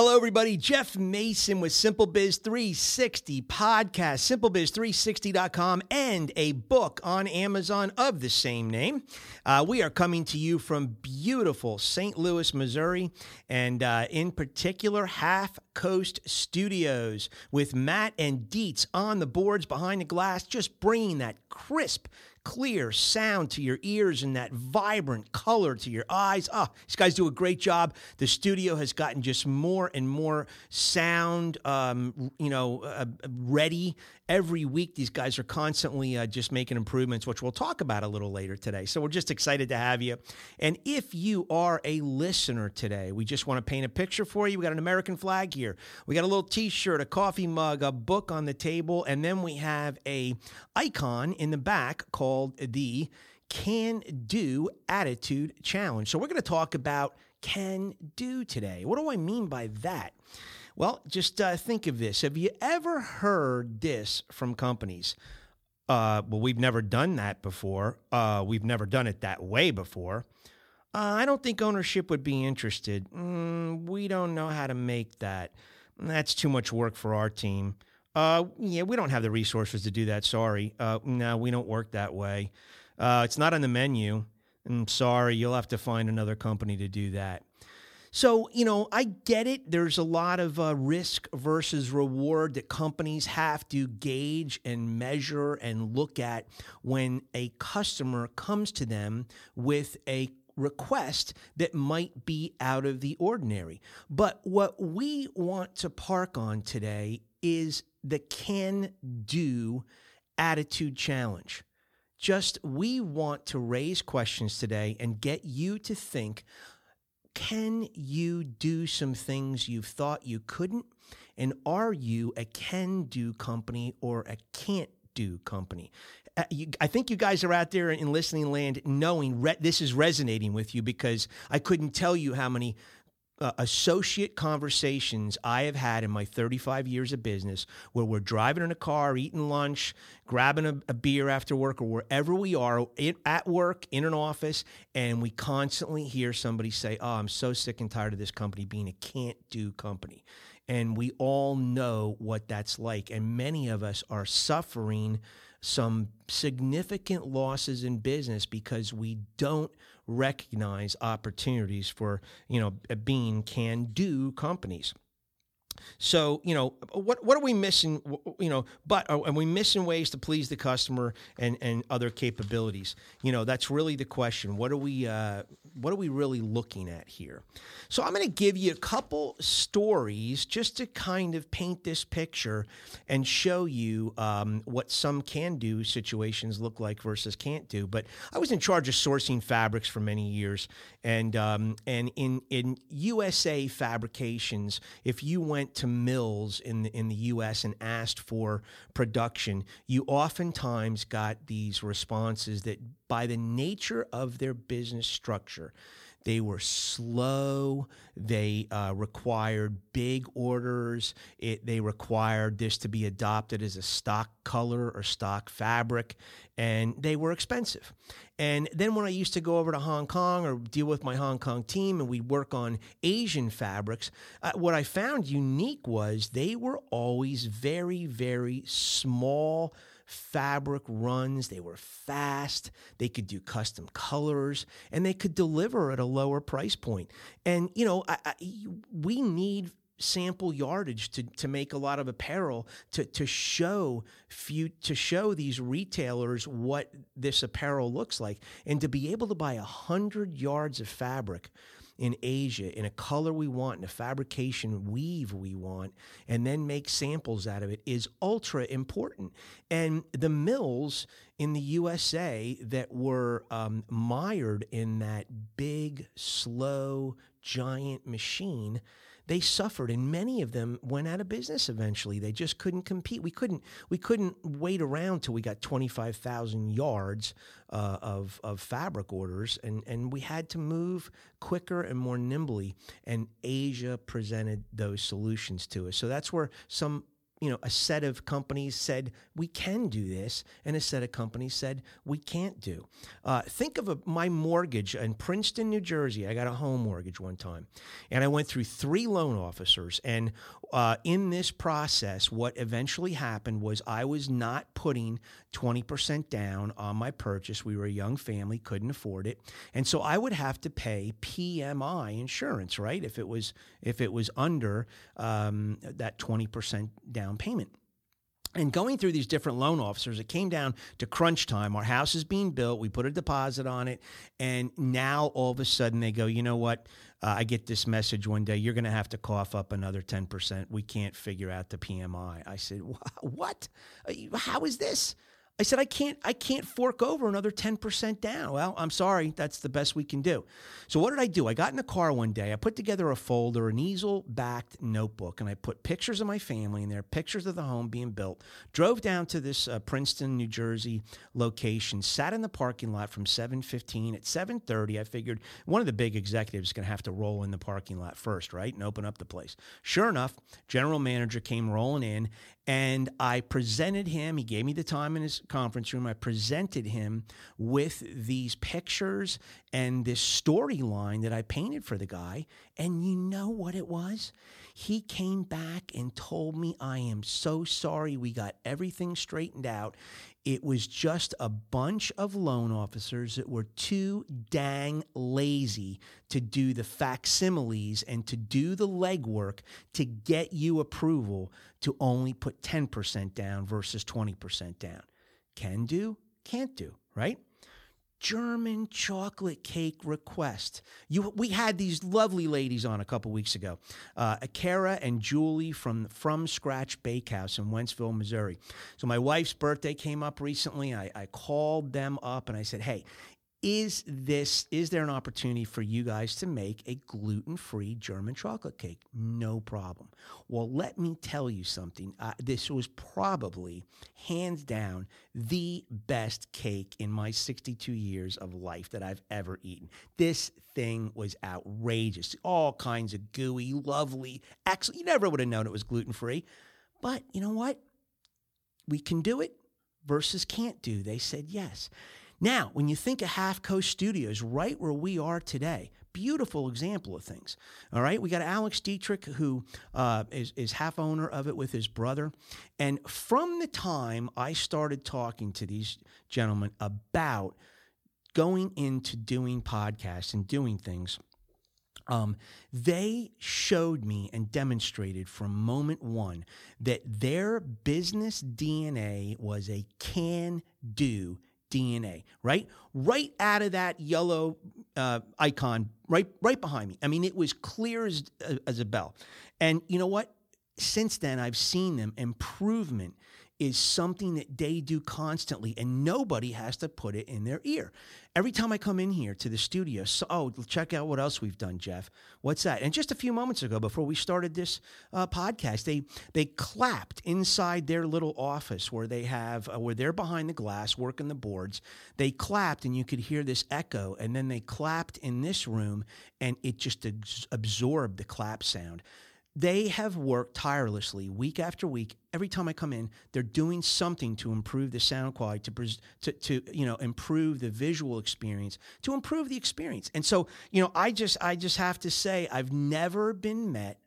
Hello, everybody. Jeff Mason with Simple Biz 360 podcast, simplebiz360.com, and a book on Amazon of the same name. Uh, we are coming to you from beautiful St. Louis, Missouri, and uh, in particular, Half Coast Studios with Matt and Dietz on the boards behind the glass, just bringing that crisp clear sound to your ears and that vibrant color to your eyes. Ah, these guys do a great job. The studio has gotten just more and more sound, um, you know, uh, ready. Every week these guys are constantly uh, just making improvements which we'll talk about a little later today. So we're just excited to have you. And if you are a listener today we just want to paint a picture for you. We got an american flag here. We got a little t-shirt a coffee mug a book on the table and then we have a icon in the back called the can do attitude challenge so we're going to talk about can do today what do i mean by that well, just uh, think of this. Have you ever heard this from companies? Uh, well, we've never done that before. Uh, we've never done it that way before. Uh, I don't think ownership would be interested. Mm, we don't know how to make that. That's too much work for our team. Uh, yeah, we don't have the resources to do that. Sorry. Uh, no, we don't work that way. it's not on the menu. I'm sorry, you'll have to find another company to do that. So, you know, I get it. There's a lot of uh, risk versus reward that companies have to gauge and measure and look at when a customer comes to them with a request that might be out of the ordinary. But what we want to park on today is the can do attitude challenge. Just we want to raise questions today and get you to think can you do some things you've thought you couldn't? And are you a can do company or a can't do company? Uh, I think you guys are out there in listening land knowing re- this is resonating with you because I couldn't tell you how many uh, associate conversations I have had in my 35 years of business where we're driving in a car, eating lunch, grabbing a, a beer after work, or wherever we are in, at work, in an office, and we constantly hear somebody say, Oh, I'm so sick and tired of this company being a can't do company. And we all know what that's like. And many of us are suffering some significant losses in business because we don't recognize opportunities for you know being can do companies so, you know, what what are we missing? You know, but are, are, we missing ways to please the customer and and other capabilities? You know, that's really the question. What are we uh, what are we really looking at here? So, I'm going to give you a couple stories just to kind of paint this picture and show you um, what some can do situations look like versus can't do. But I was in charge of sourcing fabrics for many years, and um, and in in USA fabrications, if you went to mills in the, in the U.S. and asked for production, you oftentimes got these responses that, by the nature of their business structure, they were slow. They uh, required big orders. It, they required this to be adopted as a stock color or stock fabric, and they were expensive. And then when I used to go over to Hong Kong or deal with my Hong Kong team and we'd work on Asian fabrics, uh, what I found unique was they were always very, very small fabric runs. They were fast. They could do custom colors and they could deliver at a lower price point. And, you know, I, I, we need sample yardage to, to make a lot of apparel to, to show few, to show these retailers what this apparel looks like and to be able to buy a hundred yards of fabric in Asia in a color we want, in a fabrication weave we want, and then make samples out of it is ultra important. And the mills in the USA that were um, mired in that big, slow, giant machine they suffered and many of them went out of business eventually. They just couldn't compete. We couldn't we couldn't wait around till we got 25,000 yards uh, of of fabric orders and and we had to move quicker and more nimbly and Asia presented those solutions to us. So that's where some you know, a set of companies said we can do this, and a set of companies said we can't do. Uh, think of a, my mortgage in Princeton, New Jersey. I got a home mortgage one time, and I went through three loan officers. And uh, in this process, what eventually happened was I was not putting 20% down on my purchase. We were a young family, couldn't afford it, and so I would have to pay PMI insurance, right? If it was if it was under um, that 20% down payment. And going through these different loan officers, it came down to crunch time. Our house is being built. We put a deposit on it. And now all of a sudden they go, you know what? Uh, I get this message one day, you're going to have to cough up another 10%. We can't figure out the PMI. I said, what? Uh, how is this? I said I can't I can't fork over another 10% down. Well, I'm sorry, that's the best we can do. So what did I do? I got in the car one day. I put together a folder, an easel-backed notebook, and I put pictures of my family in there, pictures of the home being built. Drove down to this uh, Princeton, New Jersey location, sat in the parking lot from 7:15 at 7:30. I figured one of the big executives is going to have to roll in the parking lot first, right? And open up the place. Sure enough, general manager came rolling in and I presented him, he gave me the time in his conference room. I presented him with these pictures and this storyline that I painted for the guy. And you know what it was? He came back and told me, I am so sorry. We got everything straightened out. It was just a bunch of loan officers that were too dang lazy to do the facsimiles and to do the legwork to get you approval to only put 10% down versus 20% down. Can do, can't do, right? German chocolate cake request. You, we had these lovely ladies on a couple weeks ago, uh, Akara and Julie from From Scratch Bakehouse in Wentzville, Missouri. So my wife's birthday came up recently. I, I called them up and I said, "Hey, is this is there an opportunity for you guys to make a gluten-free german chocolate cake? No problem. Well let me tell you something. Uh, this was probably hands down the best cake in my 62 years of life that i've ever eaten. This thing was outrageous. All kinds of gooey lovely excellent you never would have known it was gluten-free. But you know what? We can do it versus can't do. They said yes now, when you think of Half Coast Studios, right where we are today, beautiful example of things. All right, we got Alex Dietrich, who uh, is is half owner of it with his brother. And from the time I started talking to these gentlemen about going into doing podcasts and doing things, um, they showed me and demonstrated from moment one that their business DNA was a can do DNA, right? Right out of that yellow uh, icon, right, right behind me. I mean, it was clear as, as a bell. And you know what? Since then, I've seen them improvement is something that they do constantly and nobody has to put it in their ear. Every time I come in here to the studio, so, oh, check out what else we've done, Jeff. What's that? And just a few moments ago, before we started this uh, podcast, they they clapped inside their little office where they have uh, where they're behind the glass working the boards. They clapped, and you could hear this echo. And then they clapped in this room, and it just absorbed the clap sound. They have worked tirelessly week after week. Every time I come in, they're doing something to improve the sound quality, to, to, to you know improve the visual experience, to improve the experience. And so, you know, I just I just have to say I've never been met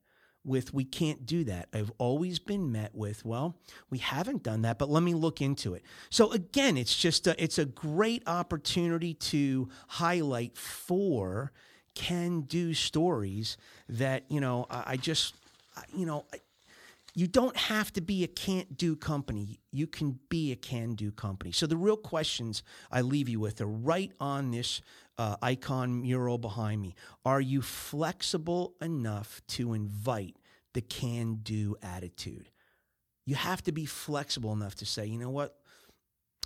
with we can't do that. I've always been met with, well, we haven't done that, but let me look into it. So again, it's just a, it's a great opportunity to highlight four can do stories that, you know, I, I just you know, you don't have to be a can't do company. You can be a can do company. So the real questions I leave you with are right on this uh, icon mural behind me. Are you flexible enough to invite the can do attitude? You have to be flexible enough to say, you know what?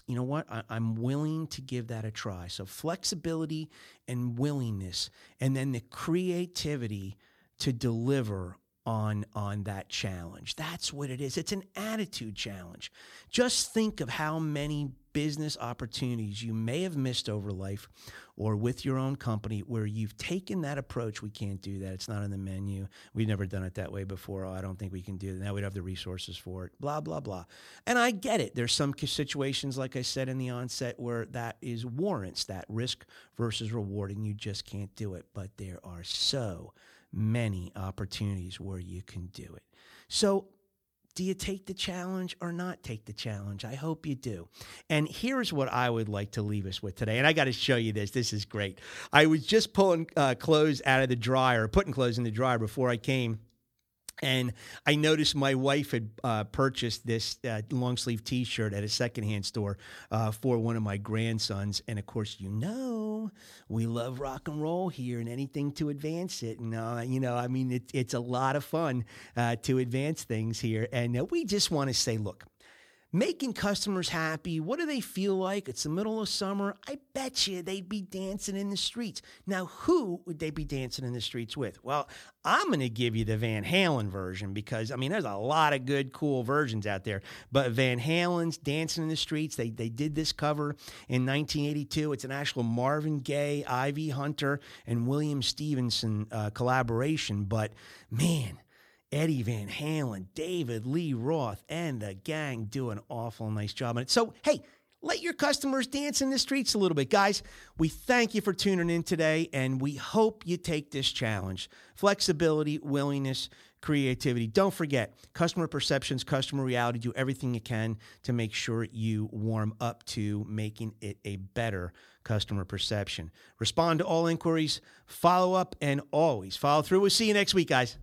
You know what? I, I'm willing to give that a try. So, flexibility and willingness, and then the creativity to deliver on on that challenge. That's what it is. It's an attitude challenge. Just think of how many business opportunities you may have missed over life or with your own company where you've taken that approach. We can't do that. It's not on the menu. We've never done it that way before. Oh, I don't think we can do that. Now we'd have the resources for it, blah, blah, blah. And I get it. There's some situations, like I said in the onset, where that is warrants that risk versus reward, and you just can't do it. But there are so many opportunities where you can do it. So do you take the challenge or not take the challenge? I hope you do. And here's what I would like to leave us with today. And I got to show you this. This is great. I was just pulling uh, clothes out of the dryer, putting clothes in the dryer before I came and I noticed my wife had uh, purchased this uh, long sleeve t shirt at a secondhand store uh, for one of my grandsons. And of course, you we love rock and roll here and anything to advance it. And, uh, you know, I mean, it, it's a lot of fun uh, to advance things here. And uh, we just want to say, look, making customers happy. What do they feel like? It's the middle of summer. I bet you they'd be dancing in the streets. Now, who would they be dancing in the streets with? Well, I'm going to give you the Van Halen version because, I mean, there's a lot of good, cool versions out there. But Van Halen's Dancing in the Streets, they, they did this cover in 1982. It's an actual Marvin Gaye, Ivy Hunter, and William Stevenson uh, collaboration. But man, Eddie Van Halen, David Lee Roth, and the gang do an awful nice job on it. So, hey, let your customers dance in the streets a little bit. Guys, we thank you for tuning in today, and we hope you take this challenge flexibility, willingness, creativity. Don't forget, customer perceptions, customer reality. Do everything you can to make sure you warm up to making it a better customer perception. Respond to all inquiries, follow up, and always follow through. We'll see you next week, guys.